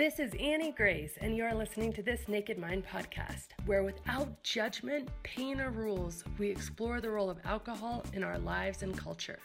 This is Annie Grace, and you're listening to this Naked Mind podcast, where without judgment, pain, or rules, we explore the role of alcohol in our lives and culture.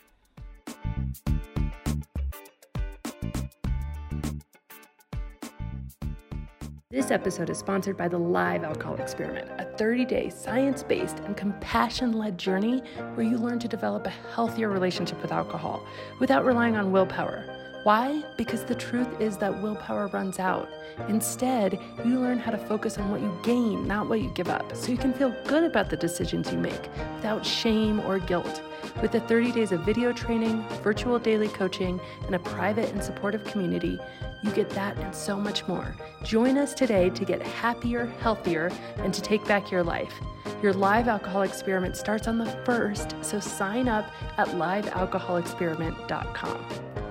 This episode is sponsored by the Live Alcohol Experiment, a 30 day science based and compassion led journey where you learn to develop a healthier relationship with alcohol without relying on willpower. Why? Because the truth is that willpower runs out. Instead, you learn how to focus on what you gain, not what you give up, so you can feel good about the decisions you make without shame or guilt. With the 30 days of video training, virtual daily coaching, and a private and supportive community, you get that and so much more. Join us today to get happier, healthier, and to take back your life. Your live alcohol experiment starts on the 1st, so sign up at livealcoholexperiment.com.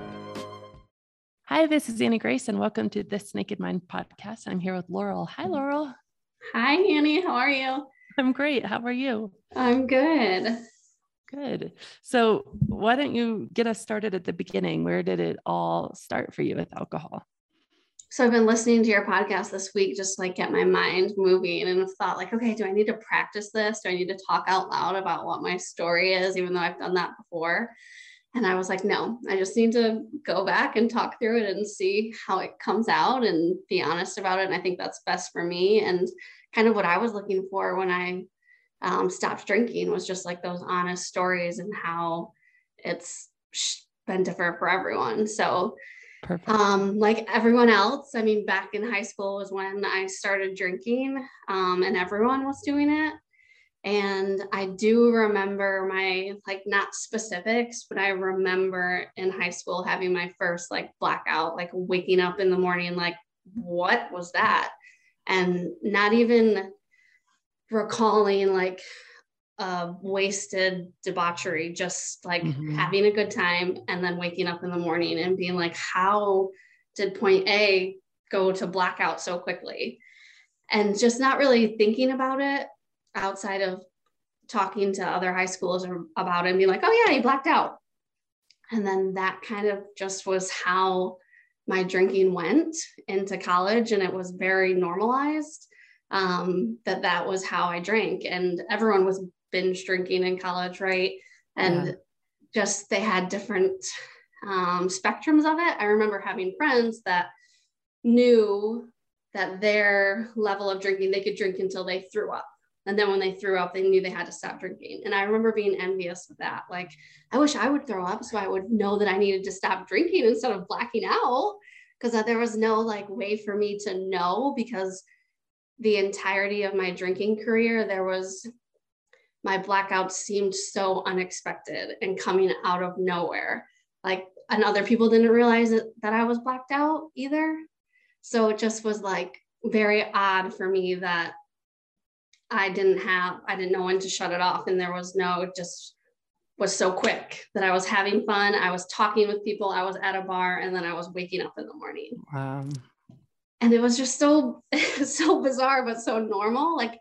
Hi, this is Annie Grace, and welcome to This Naked Mind podcast. I'm here with Laurel. Hi, Laurel. Hi, Annie. How are you? I'm great. How are you? I'm good. Good. So, why don't you get us started at the beginning? Where did it all start for you with alcohol? So, I've been listening to your podcast this week, just like get my mind moving, and I've thought, like, okay, do I need to practice this? Do I need to talk out loud about what my story is, even though I've done that before? And I was like, no, I just need to go back and talk through it and see how it comes out and be honest about it. And I think that's best for me. And kind of what I was looking for when I um, stopped drinking was just like those honest stories and how it's been different for everyone. So, um, like everyone else, I mean, back in high school was when I started drinking um, and everyone was doing it. And I do remember my, like, not specifics, but I remember in high school having my first like blackout, like waking up in the morning, like, what was that? And not even recalling like uh, wasted debauchery, just like mm-hmm. having a good time and then waking up in the morning and being like, how did point A go to blackout so quickly? And just not really thinking about it outside of talking to other high schoolers about it and being like, oh, yeah, you blacked out. And then that kind of just was how my drinking went into college, and it was very normalized um, that that was how I drank. And everyone was binge drinking in college, right? And yeah. just they had different um, spectrums of it. I remember having friends that knew that their level of drinking, they could drink until they threw up. And then when they threw up, they knew they had to stop drinking. And I remember being envious of that. Like, I wish I would throw up so I would know that I needed to stop drinking instead of blacking out. Because there was no like way for me to know because the entirety of my drinking career, there was my blackouts seemed so unexpected and coming out of nowhere. Like, and other people didn't realize that, that I was blacked out either. So it just was like very odd for me that I didn't have, I didn't know when to shut it off. And there was no, it just was so quick that I was having fun. I was talking with people. I was at a bar and then I was waking up in the morning. Wow. And it was just so, so bizarre, but so normal. Like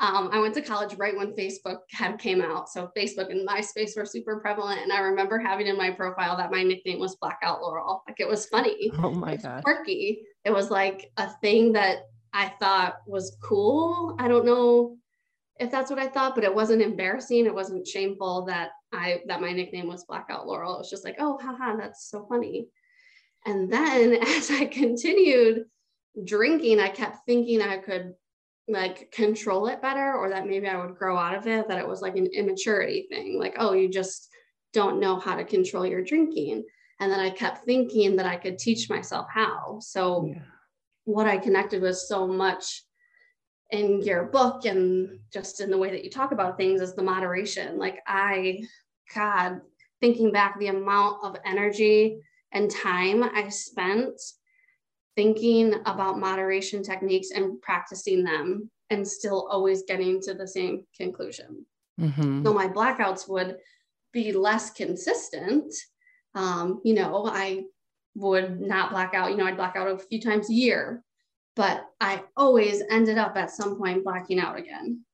um, I went to college right when Facebook had came out. So Facebook and MySpace were super prevalent. And I remember having in my profile that my nickname was Blackout Laurel. Like it was funny. Oh my God. Quirky. It was like a thing that I thought was cool. I don't know if that's what I thought, but it wasn't embarrassing. It wasn't shameful that I that my nickname was Blackout Laurel. It was just like, oh, haha, that's so funny. And then as I continued drinking, I kept thinking I could like control it better or that maybe I would grow out of it, that it was like an immaturity thing. Like, oh, you just don't know how to control your drinking. And then I kept thinking that I could teach myself how. So yeah what I connected with so much in your book and just in the way that you talk about things is the moderation. Like I, God, thinking back the amount of energy and time I spent thinking about moderation techniques and practicing them and still always getting to the same conclusion. Mm-hmm. So my blackouts would be less consistent. Um, you know, I would not black out. You know, I'd black out a few times a year, but I always ended up at some point blacking out again.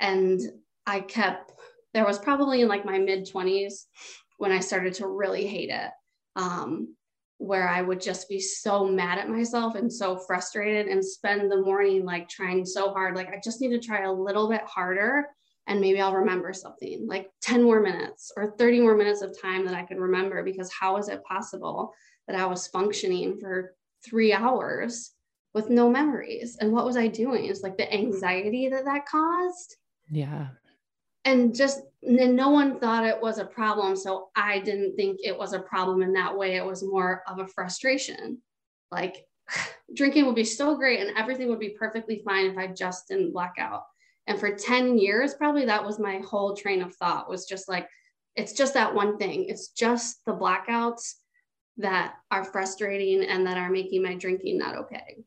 And I kept, there was probably in like my mid 20s when I started to really hate it. Um, where I would just be so mad at myself and so frustrated and spend the morning like trying so hard. Like, I just need to try a little bit harder and maybe I'll remember something like 10 more minutes or 30 more minutes of time that I can remember. Because how is it possible that I was functioning for three hours with no memories? And what was I doing? It's like the anxiety that that caused. Yeah. And just and no one thought it was a problem. So I didn't think it was a problem in that way. It was more of a frustration. Like drinking would be so great and everything would be perfectly fine if I just didn't black out and for 10 years probably that was my whole train of thought was just like it's just that one thing it's just the blackouts that are frustrating and that are making my drinking not okay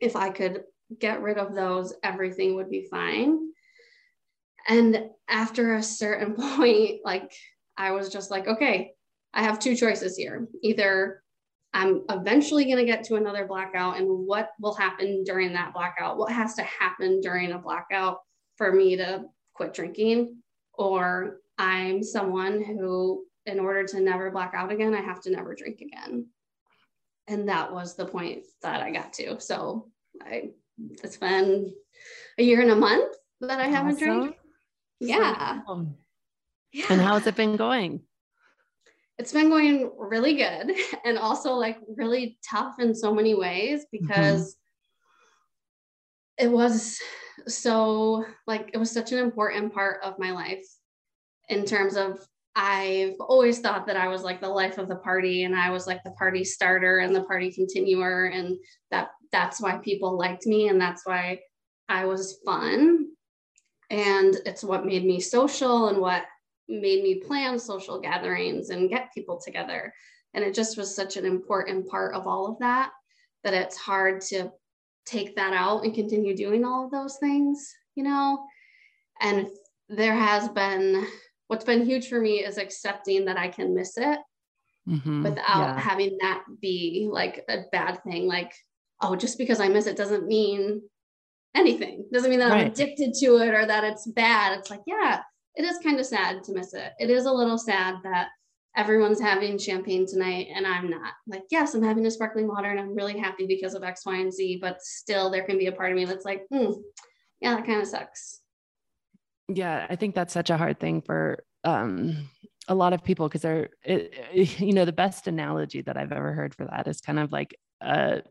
if i could get rid of those everything would be fine and after a certain point like i was just like okay i have two choices here either I'm eventually going to get to another blackout and what will happen during that blackout? What has to happen during a blackout for me to quit drinking? Or I'm someone who, in order to never black out again, I have to never drink again. And that was the point that I got to. So I, it's been a year and a month that I haven't awesome. drank. Yeah. yeah. And how's it been going? it's been going really good and also like really tough in so many ways mm-hmm. because mm-hmm. it was so like it was such an important part of my life in terms of I've always thought that I was like the life of the party and I was like the party starter and the party continuer and that that's why people liked me and that's why I was fun and it's what made me social and what made me plan social gatherings and get people together. And it just was such an important part of all of that that it's hard to take that out and continue doing all of those things, you know? And there has been what's been huge for me is accepting that I can miss it mm-hmm. without yeah. having that be like a bad thing. Like, oh, just because I miss it doesn't mean anything. Doesn't mean that right. I'm addicted to it or that it's bad. It's like, yeah, it is kind of sad to miss it. It is a little sad that everyone's having champagne tonight and I'm not. Like, yes, I'm having a sparkling water and I'm really happy because of X, Y, and Z, but still there can be a part of me that's like, hmm, yeah, that kind of sucks. Yeah, I think that's such a hard thing for um, a lot of people because they're, it, it, you know, the best analogy that I've ever heard for that is kind of like a,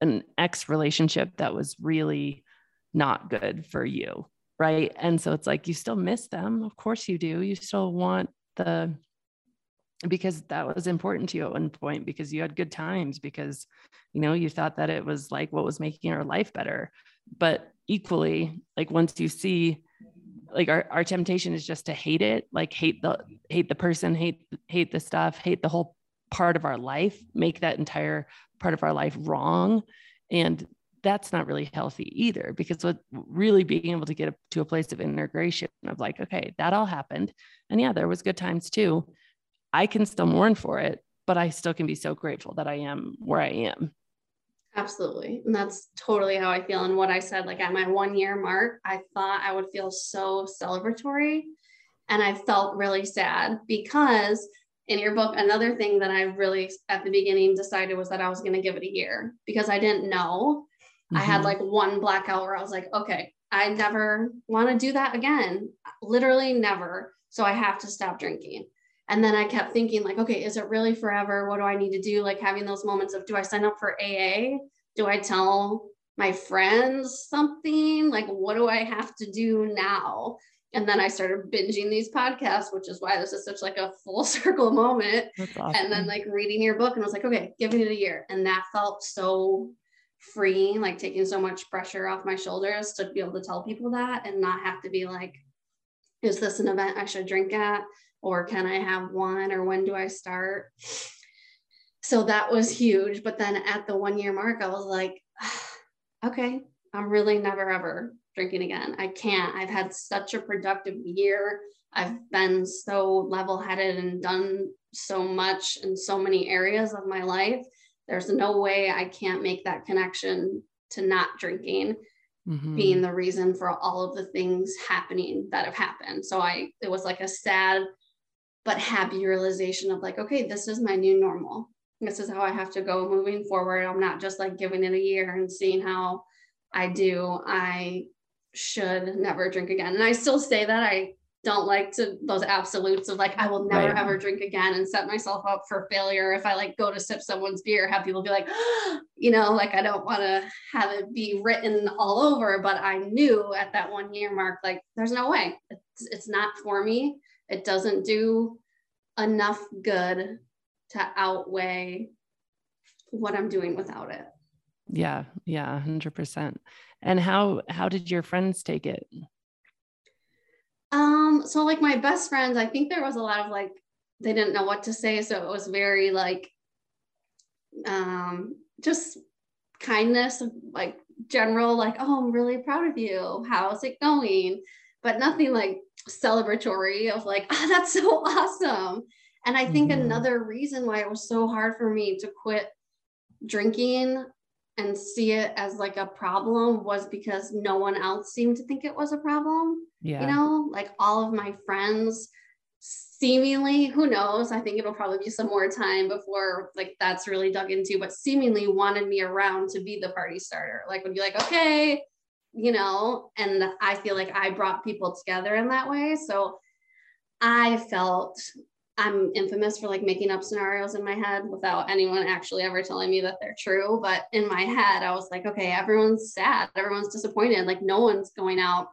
an ex relationship that was really not good for you right? And so it's like you still miss them. Of course you do. You still want the because that was important to you at one point because you had good times because you know you thought that it was like what was making your life better. But equally like once you see like our, our temptation is just to hate it like hate the hate the person hate hate the stuff hate the whole part of our life make that entire part of our life wrong. And that's not really healthy either because what really being able to get to a place of integration of like okay that all happened. And yeah there was good times too. I can still mourn for it but i still can be so grateful that i am where i am absolutely and that's totally how i feel and what i said like at my one year mark i thought i would feel so celebratory and i felt really sad because in your book another thing that i really at the beginning decided was that i was going to give it a year because i didn't know Mm-hmm. I had mm-hmm. like one blackout where I was like, okay, I never want to do that again. Literally never. So I have to stop drinking. And then I kept thinking, like, okay, is it really forever? What do I need to do? Like having those moments of do I sign up for AA? Do I tell my friends something? Like, what do I have to do now? And then I started binging these podcasts, which is why this is such like a full circle moment. Awesome. And then like reading your book and I was like, okay, give it a year. And that felt so freeing, like taking so much pressure off my shoulders to be able to tell people that and not have to be like, is this an event I should drink at? Or can I have one? Or when do I start? So that was huge. But then at the one year mark, I was like, okay, I'm really never ever drinking again. I can't. I've had such a productive year. I've been so level headed and done so much in so many areas of my life there's no way I can't make that connection to not drinking mm-hmm. being the reason for all of the things happening that have happened. So I, it was like a sad but happy realization of like, okay, this is my new normal. this is how I have to go moving forward. I'm not just like giving it a year and seeing how I do. I should never drink again. And I still say that I don't like to those absolutes of like I will never right. ever drink again and set myself up for failure if I like go to sip someone's beer have people be like you know like I don't want to have it be written all over but I knew at that one year mark like there's no way it's, it's not for me it doesn't do enough good to outweigh what I'm doing without it yeah yeah 100% and how how did your friends take it um, so like my best friends, I think there was a lot of like they didn't know what to say, so it was very like um just kindness, like general, like, oh, I'm really proud of you. How's it going? But nothing like celebratory of like, oh, that's so awesome. And I think mm-hmm. another reason why it was so hard for me to quit drinking and see it as like a problem was because no one else seemed to think it was a problem. Yeah. You know, like all of my friends seemingly, who knows? I think it'll probably be some more time before like that's really dug into, but seemingly wanted me around to be the party starter. Like would be like, okay, you know, and I feel like I brought people together in that way. So I felt I'm infamous for like making up scenarios in my head without anyone actually ever telling me that they're true. But in my head, I was like, okay, everyone's sad, everyone's disappointed, like no one's going out.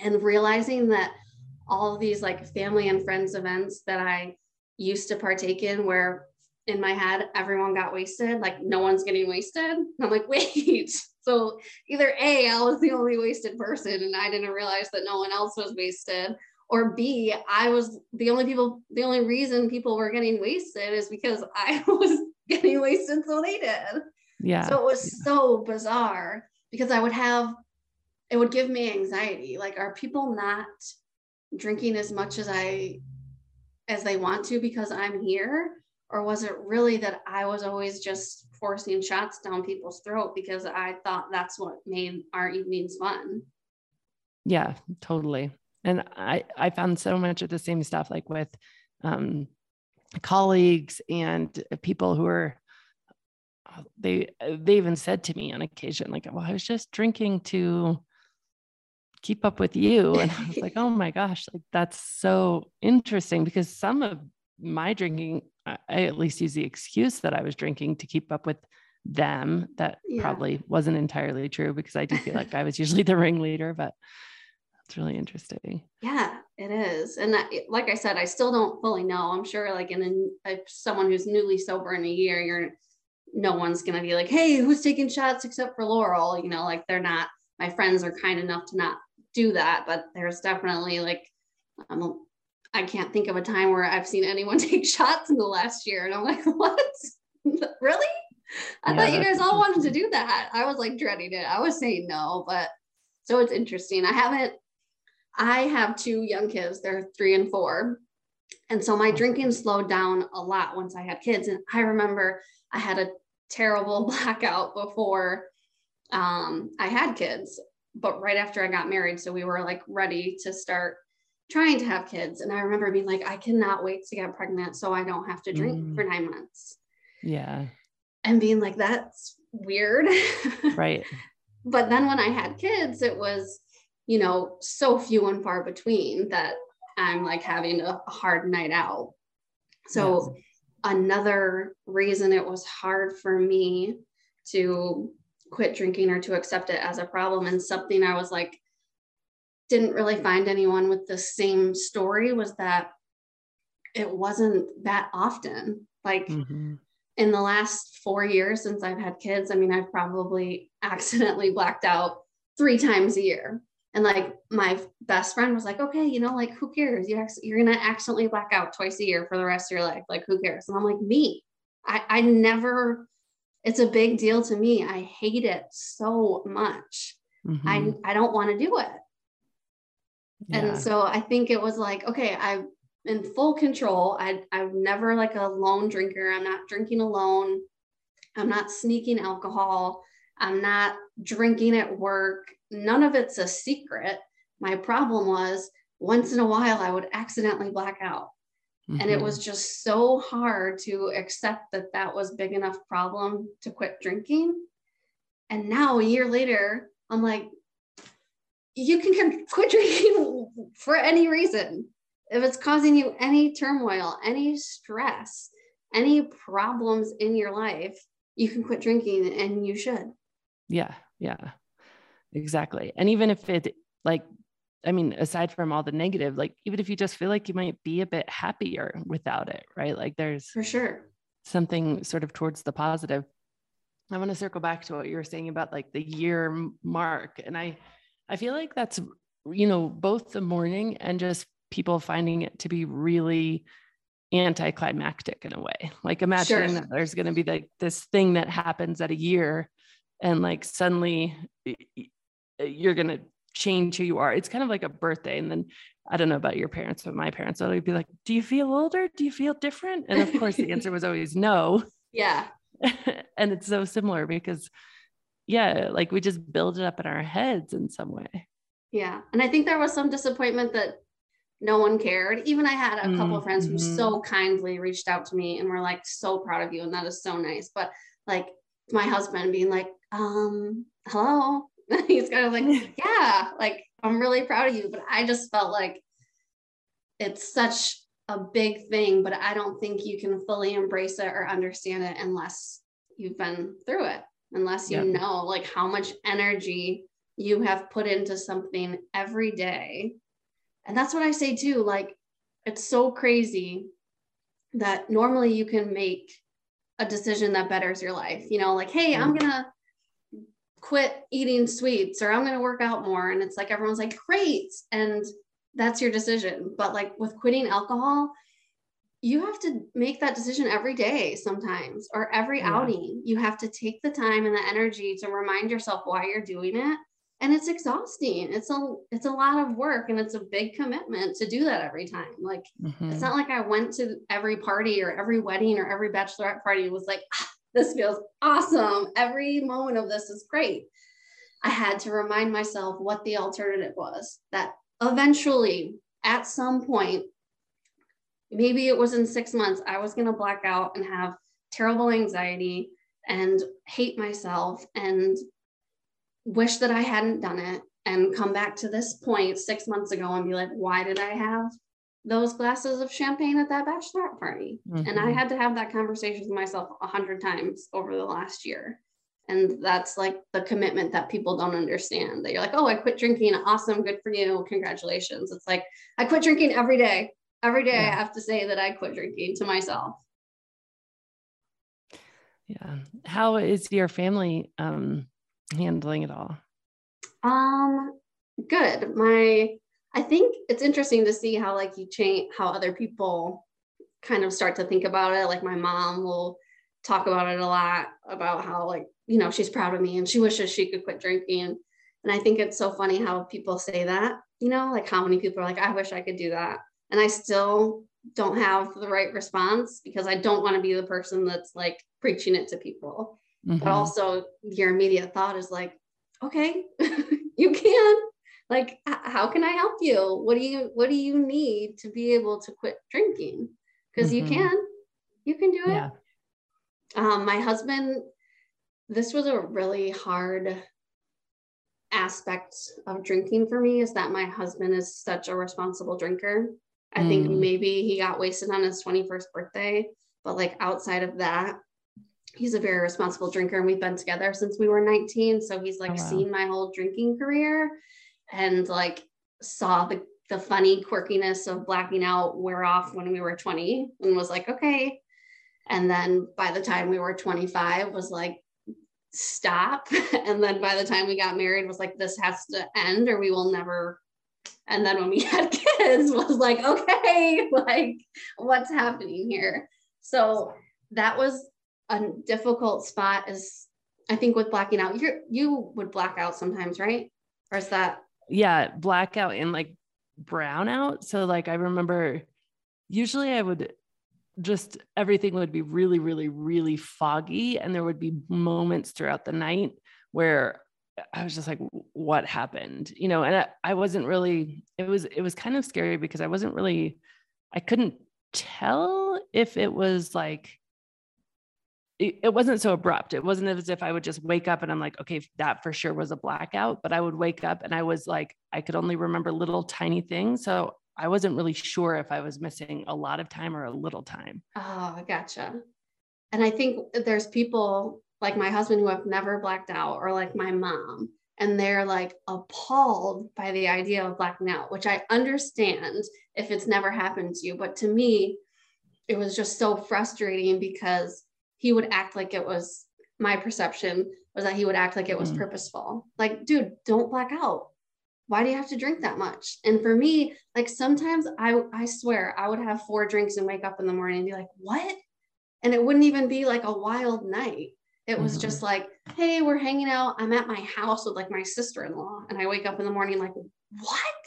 And realizing that all these like family and friends events that I used to partake in, where in my head everyone got wasted, like no one's getting wasted. I'm like, wait. So either A, I was the only wasted person and I didn't realize that no one else was wasted, or B, I was the only people, the only reason people were getting wasted is because I was getting wasted, so they did. Yeah. So it was yeah. so bizarre because I would have, it would give me anxiety. Like, are people not drinking as much as I, as they want to because I'm here? Or was it really that I was always just forcing shots down people's throat because I thought that's what made our evenings fun? Yeah, totally and i i found so much of the same stuff like with um, colleagues and people who are they they even said to me on occasion like well i was just drinking to keep up with you and i was like oh my gosh like that's so interesting because some of my drinking i at least use the excuse that i was drinking to keep up with them that yeah. probably wasn't entirely true because i do feel like i was usually the ringleader but it's really interesting. Yeah, it is. And like I said, I still don't fully know. I'm sure, like in a, someone who's newly sober in a year, you're no one's gonna be like, "Hey, who's taking shots except for Laurel?" You know, like they're not. My friends are kind enough to not do that, but there's definitely like, um, I can't think of a time where I've seen anyone take shots in the last year, and I'm like, "What? really?" I yeah, thought you guys all wanted to do that. I was like dreading it. I was saying no, but so it's interesting. I haven't I have two young kids, they're three and four. And so my drinking slowed down a lot once I had kids. And I remember I had a terrible blackout before um, I had kids, but right after I got married. So we were like ready to start trying to have kids. And I remember being like, I cannot wait to get pregnant so I don't have to drink mm. for nine months. Yeah. And being like, that's weird. Right. but then when I had kids, it was, you know, so few and far between that I'm like having a hard night out. So, yes. another reason it was hard for me to quit drinking or to accept it as a problem and something I was like, didn't really find anyone with the same story was that it wasn't that often. Like, mm-hmm. in the last four years since I've had kids, I mean, I've probably accidentally blacked out three times a year. And like my best friend was like, okay, you know, like who cares? You you're gonna accidentally black out twice a year for the rest of your life. Like who cares? And I'm like, me. I I never. It's a big deal to me. I hate it so much. Mm-hmm. I I don't want to do it. Yeah. And so I think it was like, okay, I'm in full control. I I'm never like a lone drinker. I'm not drinking alone. I'm not sneaking alcohol. I'm not drinking at work none of it's a secret. My problem was once in a while I would accidentally black out. Mm-hmm. And it was mm-hmm. just so hard to accept that that was big enough problem to quit drinking. And now a year later, I'm like, you can quit drinking for any reason. If it's causing you any turmoil, any stress, any problems in your life, you can quit drinking and you should. Yeah, yeah, exactly. And even if it, like, I mean, aside from all the negative, like, even if you just feel like you might be a bit happier without it, right? Like, there's for sure something sort of towards the positive. I want to circle back to what you were saying about like the year mark. And I, I feel like that's, you know, both the morning and just people finding it to be really anticlimactic in a way. Like imagining sure. that there's going to be like this thing that happens at a year and like suddenly uh, you're going to change who you are. It's kind of like a birthday. And then I don't know about your parents, but my parents would be like, Do you feel older? Do you feel different? And of course, the answer was always no. Yeah. and it's so similar because, yeah, like we just build it up in our heads in some way. Yeah. And I think there was some disappointment that no one cared. Even I had a couple mm-hmm. of friends who mm-hmm. so kindly reached out to me and were like, so proud of you. And that is so nice. But like my husband being like, um, hello. He's kind of like, yeah, like I'm really proud of you. But I just felt like it's such a big thing, but I don't think you can fully embrace it or understand it unless you've been through it, unless you know like how much energy you have put into something every day and that's what I say too. Like, it's so crazy that normally you can make a decision that betters your life. You know, like, hey, I'm mm. going to quit eating sweets or I'm going to work out more. And it's like, everyone's like, great. And that's your decision. But like with quitting alcohol, you have to make that decision every day sometimes or every yeah. outing. You have to take the time and the energy to remind yourself why you're doing it and it's exhausting it's a it's a lot of work and it's a big commitment to do that every time like mm-hmm. it's not like i went to every party or every wedding or every bachelorette party was like ah, this feels awesome every moment of this is great i had to remind myself what the alternative was that eventually at some point maybe it was in six months i was going to black out and have terrible anxiety and hate myself and wish that I hadn't done it and come back to this point six months ago and be like, why did I have those glasses of champagne at that bachelorette party? Mm-hmm. And I mm-hmm. had to have that conversation with myself a hundred times over the last year. And that's like the commitment that people don't understand that you're like, oh, I quit drinking. Awesome. Good for you. Congratulations. It's like, I quit drinking every day. Every day yeah. I have to say that I quit drinking to myself. Yeah. How is your family um, handling it all? Um, good. My, I think it's interesting to see how like you change how other people kind of start to think about it. Like my mom will talk about it a lot about how like you know she's proud of me and she wishes she could quit drinking. And I think it's so funny how people say that. You know, like how many people are like, I wish I could do that, and I still don't have the right response because I don't want to be the person that's like preaching it to people. Mm-hmm. But also, your immediate thought is like, okay, you can. Like, how can I help you? What do you What do you need to be able to quit drinking? Because mm-hmm. you can, you can do it. Yeah. Um, my husband, this was a really hard aspect of drinking for me is that my husband is such a responsible drinker. I mm. think maybe he got wasted on his 21st birthday, but like outside of that, he's a very responsible drinker and we've been together since we were 19 so he's like oh, wow. seen my whole drinking career and like saw the the funny quirkiness of blacking out wear off when we were 20 and was like okay and then by the time we were 25 was like stop and then by the time we got married was like this has to end or we will never and then when we had kids was like okay like what's happening here so that was a difficult spot is I think with blacking out, you you would black out sometimes, right? Or is that yeah, blackout and like brownout. So like I remember usually I would just everything would be really, really, really foggy. And there would be moments throughout the night where I was just like, what happened? You know, and I, I wasn't really, it was, it was kind of scary because I wasn't really, I couldn't tell if it was like it, it wasn't so abrupt. It wasn't as if I would just wake up and I'm like, okay, that for sure was a blackout. But I would wake up and I was like, I could only remember little tiny things. So I wasn't really sure if I was missing a lot of time or a little time. Oh, gotcha. And I think there's people like my husband who have never blacked out, or like my mom, and they're like appalled by the idea of blacking out, which I understand if it's never happened to you. But to me, it was just so frustrating because he would act like it was my perception was that he would act like it was mm. purposeful. Like, dude, don't black out. Why do you have to drink that much? And for me, like sometimes I I swear I would have four drinks and wake up in the morning and be like, what? And it wouldn't even be like a wild night. It was mm-hmm. just like, hey, we're hanging out. I'm at my house with like my sister-in-law. And I wake up in the morning like, what?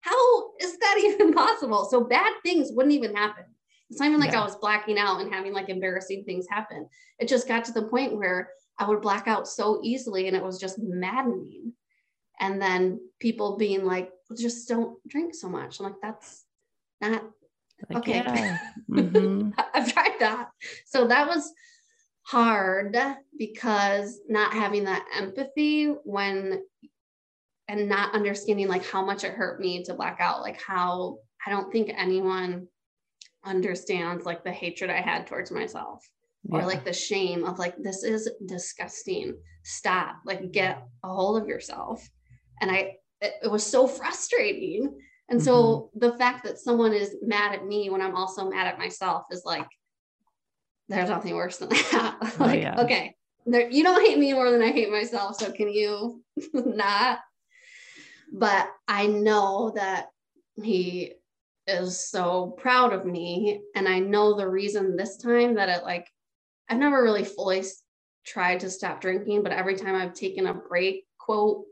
How is that even possible? So bad things wouldn't even happen. It's not even like yeah. I was blacking out and having like embarrassing things happen. It just got to the point where I would black out so easily and it was just maddening. And then people being like, well, just don't drink so much. I'm like, that's not like, okay. Yeah. Mm-hmm. I've tried that. So that was hard because not having that empathy when and not understanding like how much it hurt me to black out, like how I don't think anyone understands like the hatred I had towards myself yeah. or like the shame of like, this is disgusting. Stop, like, get a hold of yourself. And I, it, it was so frustrating. And mm-hmm. so the fact that someone is mad at me when I'm also mad at myself is like, there's nothing worse than that. Like, oh, yeah. okay, there, you don't hate me more than I hate myself. So can you not? But I know that he is so proud of me. And I know the reason this time that it like, I've never really fully tried to stop drinking, but every time I've taken a break, quote,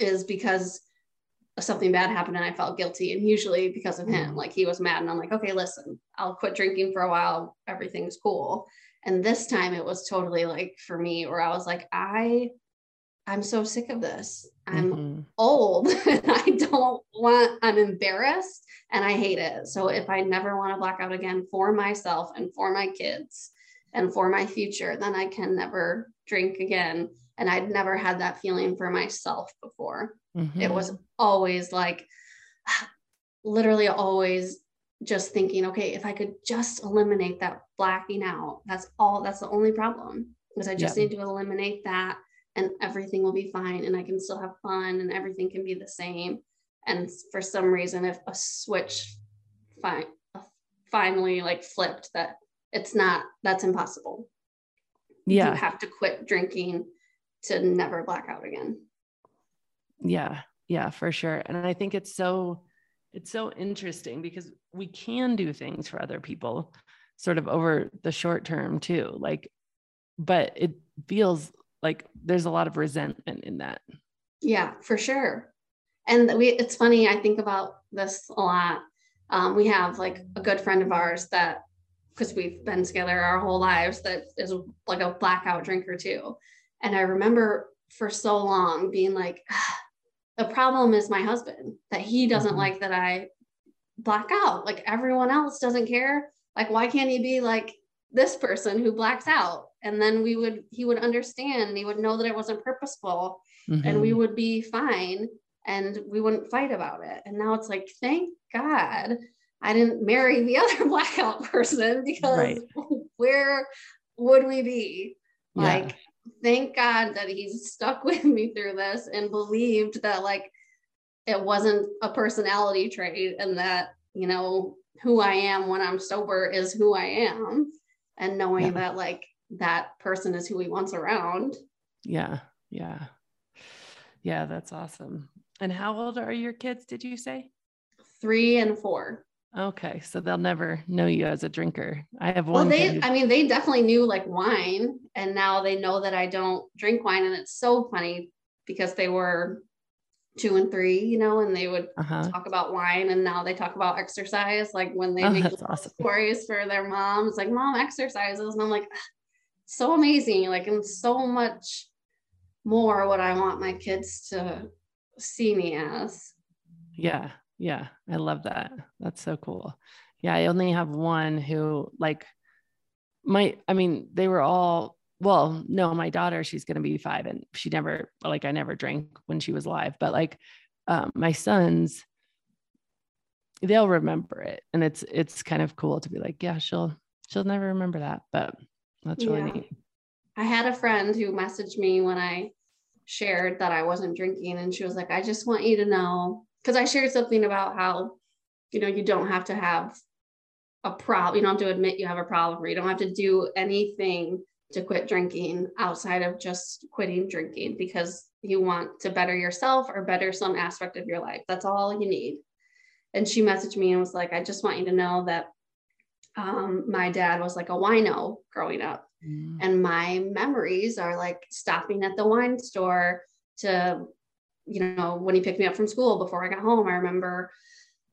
is because something bad happened and I felt guilty. And usually because of him, mm. like he was mad. And I'm like, okay, listen, I'll quit drinking for a while. Everything's cool. And this time it was totally like for me, where I was like, I I'm so sick of this. I'm mm-hmm. old and I don't want, I'm embarrassed and I hate it. So if I never want to black out again for myself and for my kids and for my future, then I can never drink again. And I'd never had that feeling for myself before. Mm-hmm. It was always like, literally always just thinking, okay, if I could just eliminate that blacking out, that's all, that's the only problem because I just yeah. need to eliminate that and everything will be fine and I can still have fun and everything can be the same. And for some reason, if a switch fi- finally like flipped, that it's not, that's impossible. Yeah. You have to quit drinking to never black out again. Yeah. Yeah, for sure. And I think it's so, it's so interesting because we can do things for other people sort of over the short term too. Like, but it feels like there's a lot of resentment in that yeah for sure and we it's funny i think about this a lot um, we have like a good friend of ours that because we've been together our whole lives that is like a blackout drinker too and i remember for so long being like ah, the problem is my husband that he doesn't mm-hmm. like that i black out like everyone else doesn't care like why can't he be like this person who blacks out and then we would he would understand he would know that it wasn't purposeful mm-hmm. and we mm-hmm. would be fine and we wouldn't fight about it and now it's like thank god i didn't marry the other blackout person because right. where would we be yeah. like thank god that he's stuck with me through this and believed that like it wasn't a personality trait and that you know who i am when i'm sober is who i am and knowing yeah. that like that person is who he wants around. Yeah. Yeah. Yeah. That's awesome. And how old are your kids, did you say? Three and four. Okay. So they'll never know you as a drinker. I have one. Well, they, kid. I mean, they definitely knew like wine. And now they know that I don't drink wine. And it's so funny because they were two and three, you know, and they would uh-huh. talk about wine and now they talk about exercise. Like when they oh, make awesome. stories for their moms, like mom exercises. And I'm like, so amazing, like, and so much more what I want my kids to see me as. Yeah. Yeah. I love that. That's so cool. Yeah, I only have one who like my I mean, they were all well, no, my daughter, she's gonna be five and she never like I never drank when she was alive, but like um, my sons, they'll remember it. And it's it's kind of cool to be like, yeah, she'll she'll never remember that, but that's really yeah. neat. I had a friend who messaged me when I shared that I wasn't drinking, and she was like, I just want you to know, because I shared something about how, you know, you don't have to have a problem, you don't have to admit you have a problem, or you don't have to do anything to quit drinking outside of just quitting drinking because you want to better yourself or better some aspect of your life. That's all you need. And she messaged me and was like, I just want you to know that um, my dad was like a wino growing up. Mm. And my memories are like stopping at the wine store to, you know, when he picked me up from school before I got home. I remember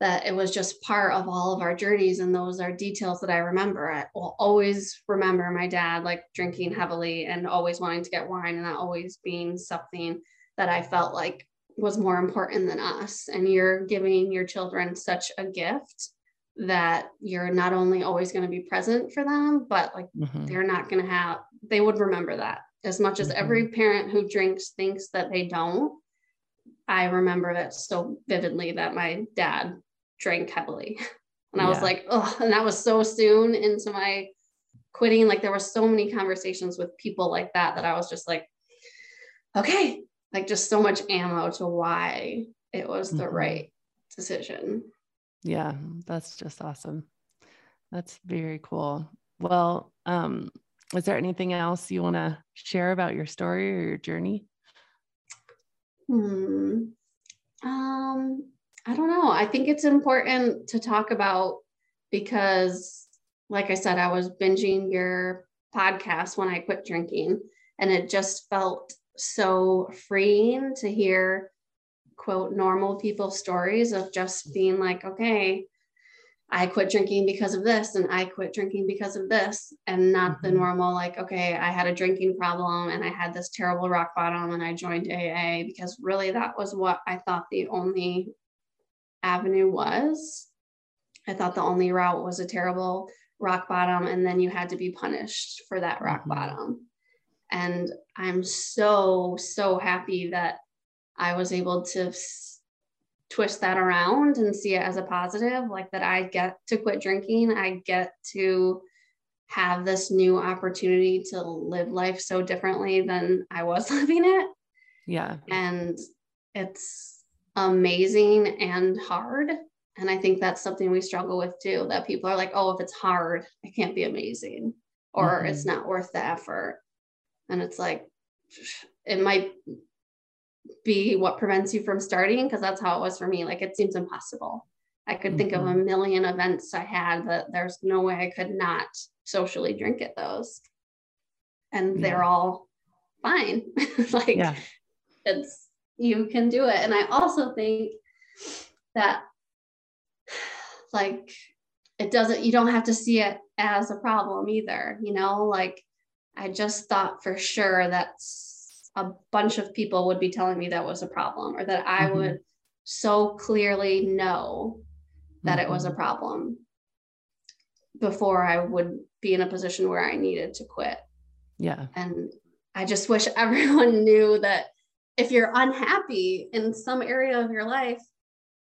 that it was just part of all of our journeys. And those are details that I remember. I will always remember my dad like drinking heavily and always wanting to get wine and that always being something that I felt like was more important than us. And you're giving your children such a gift that you're not only always going to be present for them, but like mm-hmm. they're not going to have, they would remember that as much as mm-hmm. every parent who drinks thinks that they don't. I remember that so vividly that my dad drank heavily. And I was like, oh, and that was so soon into my quitting. Like there were so many conversations with people like that that I was just like, okay, like just so much ammo to why it was the mm-hmm. right decision. Yeah, that's just awesome. That's very cool. Well, um, is there anything else you want to share about your story or your journey? Hmm. Um, I don't know. I think it's important to talk about because, like I said, I was binging your podcast when I quit drinking, and it just felt so freeing to hear quote normal people stories of just being like, okay, I quit drinking because of this and I quit drinking because of this and not the mm-hmm. normal like okay I had a drinking problem and I had this terrible rock bottom and I joined AA because really that was what I thought the only avenue was. I thought the only route was a terrible rock bottom, and then you had to be punished for that rock mm-hmm. bottom. And I'm so, so happy that I was able to twist that around and see it as a positive like that I get to quit drinking. I get to have this new opportunity to live life so differently than I was living it. Yeah. And it's amazing and hard. And I think that's something we struggle with too that people are like, oh, if it's hard, it can't be amazing or mm-hmm. it's not worth the effort. And it's like, it might be what prevents you from starting because that's how it was for me. Like it seems impossible. I could mm-hmm. think of a mm-hmm. million events I had that there's no way I could not socially drink at those. And yeah. they're all fine. like yeah. it's you can do it. And I also think that like it doesn't you don't have to see it as a problem either, you know, like I just thought for sure that a bunch of people would be telling me that was a problem or that I mm-hmm. would so clearly know that mm-hmm. it was a mm-hmm. problem before I would be in a position where I needed to quit. Yeah. And I just wish everyone knew that if you're unhappy in some area of your life,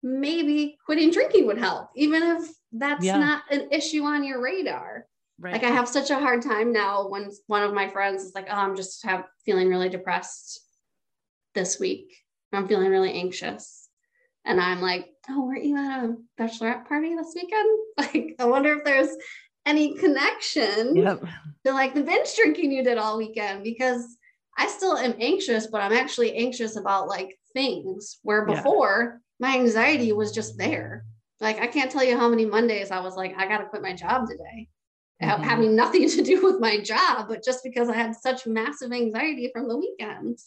maybe quitting drinking would help, even if that's yeah. not an issue on your radar. Right. Like I have such a hard time now when one of my friends is like, "Oh, I'm just have feeling really depressed this week. I'm feeling really anxious," and I'm like, "Oh, weren't you at a bachelorette party this weekend? Like, I wonder if there's any connection yep. to like the binge drinking you did all weekend because I still am anxious, but I'm actually anxious about like things where before yeah. my anxiety was just there. Like I can't tell you how many Mondays I was like, I got to quit my job today, mm-hmm. having nothing to do with my job, but just because I had such massive anxiety from the weekend.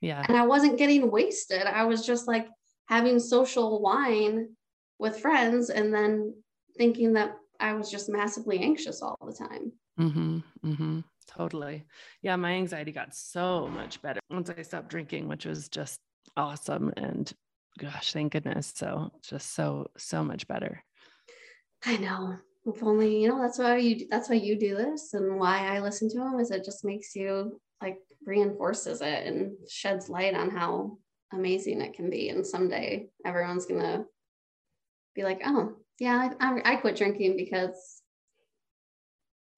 Yeah. And I wasn't getting wasted. I was just like having social wine with friends and then thinking that I was just massively anxious all the time. Mm-hmm. Mm-hmm. Totally. Yeah, my anxiety got so much better once I stopped drinking, which was just awesome. And gosh, thank goodness. So just so, so much better. I know. If only, you know, that's why you that's why you do this and why I listen to them is it just makes you like reinforces it and sheds light on how amazing it can be. And someday everyone's gonna be like, oh, yeah, I, I quit drinking because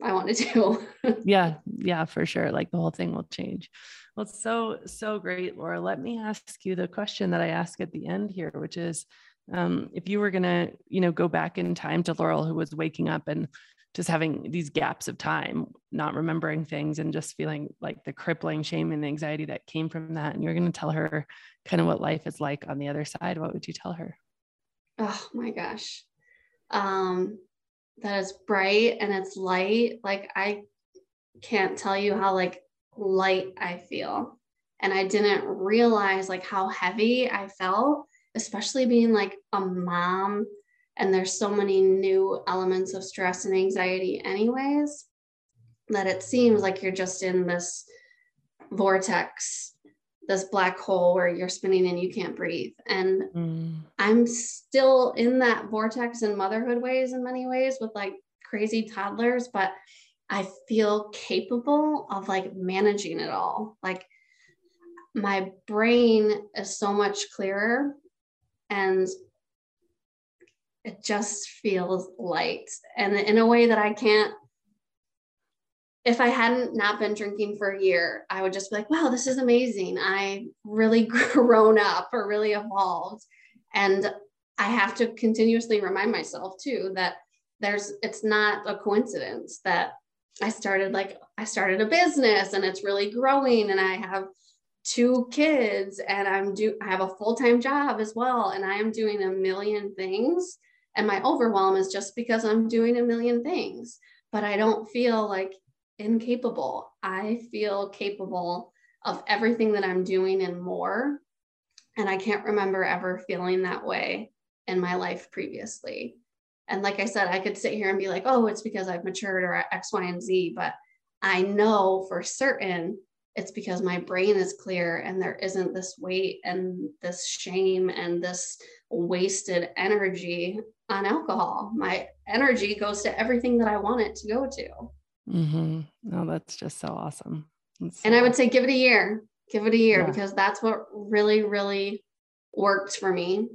I wanted to. yeah, yeah, for sure. Like the whole thing will change. Well, it's so, so great, Laurel. Let me ask you the question that I ask at the end here, which is um, if you were going to, you know, go back in time to Laurel, who was waking up and just having these gaps of time, not remembering things and just feeling like the crippling shame and anxiety that came from that. And you're going to tell her kind of what life is like on the other side. What would you tell her? Oh my gosh. Um, that is bright and it's light. Like I can't tell you how like light I feel. And I didn't realize like how heavy I felt especially being like a mom and there's so many new elements of stress and anxiety anyways that it seems like you're just in this vortex this black hole where you're spinning and you can't breathe and mm. i'm still in that vortex in motherhood ways in many ways with like crazy toddlers but i feel capable of like managing it all like my brain is so much clearer and it just feels light and in a way that I can't if I hadn't not been drinking for a year, I would just be like, wow, this is amazing. I really grown up or really evolved. And I have to continuously remind myself too that there's it's not a coincidence that I started like I started a business and it's really growing and I have two kids and I'm do I have a full-time job as well and I am doing a million things and my overwhelm is just because I'm doing a million things but I don't feel like incapable. I feel capable of everything that I'm doing and more and I can't remember ever feeling that way in my life previously. And like I said, I could sit here and be like, oh, it's because I've matured or X, Y, and Z. But I know for certain it's because my brain is clear and there isn't this weight and this shame and this wasted energy on alcohol. My energy goes to everything that I want it to go to. Mm-hmm. No, that's just so awesome. So and I would say give it a year, give it a year yeah. because that's what really, really worked for me.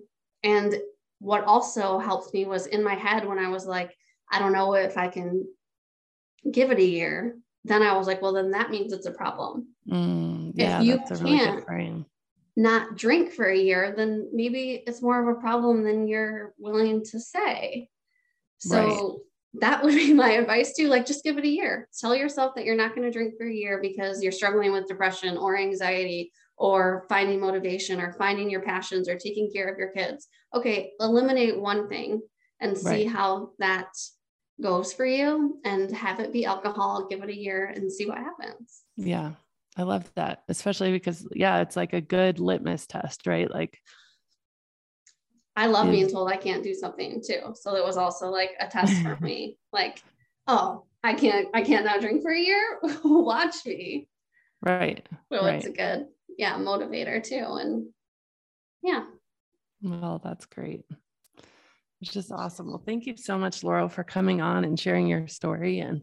And what also helped me was in my head when I was like, I don't know if I can give it a year then I was like, well, then that means it's a problem. Mm, yeah, if you that's a can't really not drink for a year, then maybe it's more of a problem than you're willing to say. So right. that would be my advice too. Like, just give it a year. Tell yourself that you're not going to drink for a year because you're struggling with depression or anxiety or finding motivation or finding your passions or taking care of your kids. Okay, eliminate one thing and see right. how that goes for you and have it be alcohol, give it a year and see what happens. Yeah. I love that, especially because yeah, it's like a good litmus test, right? Like I love being told I can't do something too. So it was also like a test for me. Like, oh, I can't I can't now drink for a year. Watch me. Right. So right. it's a good, yeah, motivator too. And yeah. Well, that's great. It's just awesome. Well, thank you so much, Laurel, for coming on and sharing your story. And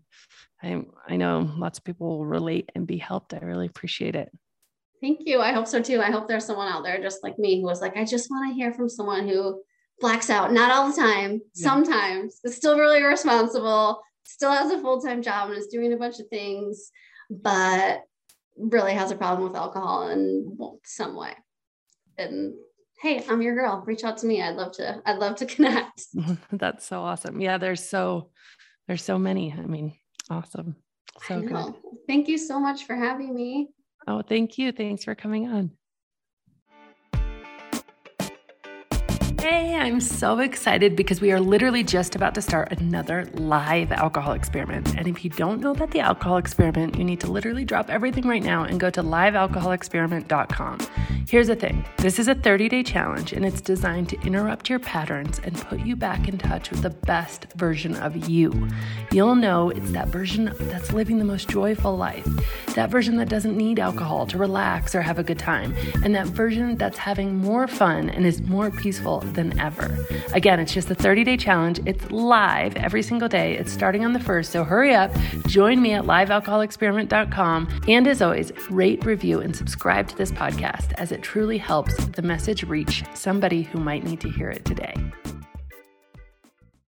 I, I know lots of people will relate and be helped. I really appreciate it. Thank you. I hope so too. I hope there's someone out there just like me who was like, I just want to hear from someone who blacks out. Not all the time, yeah. sometimes. Is still really responsible, still has a full time job and is doing a bunch of things, but really has a problem with alcohol in some way. And hey, I'm your girl. Reach out to me. I'd love to, I'd love to connect. That's so awesome. Yeah, there's so there's so many. I mean, awesome. So good. Thank you so much for having me. Oh, thank you. Thanks for coming on. Hey, I'm so excited because we are literally just about to start another live alcohol experiment. And if you don't know about the alcohol experiment, you need to literally drop everything right now and go to livealcoholexperiment.com. Here's the thing this is a 30 day challenge and it's designed to interrupt your patterns and put you back in touch with the best version of you. You'll know it's that version that's living the most joyful life, that version that doesn't need alcohol to relax or have a good time, and that version that's having more fun and is more peaceful than ever. Again, it's just a 30 day challenge. It's live every single day. It's starting on the first. So hurry up, join me at livealcoholexperiment.com. And as always, rate, review, and subscribe to this podcast as it truly helps the message reach somebody who might need to hear it today.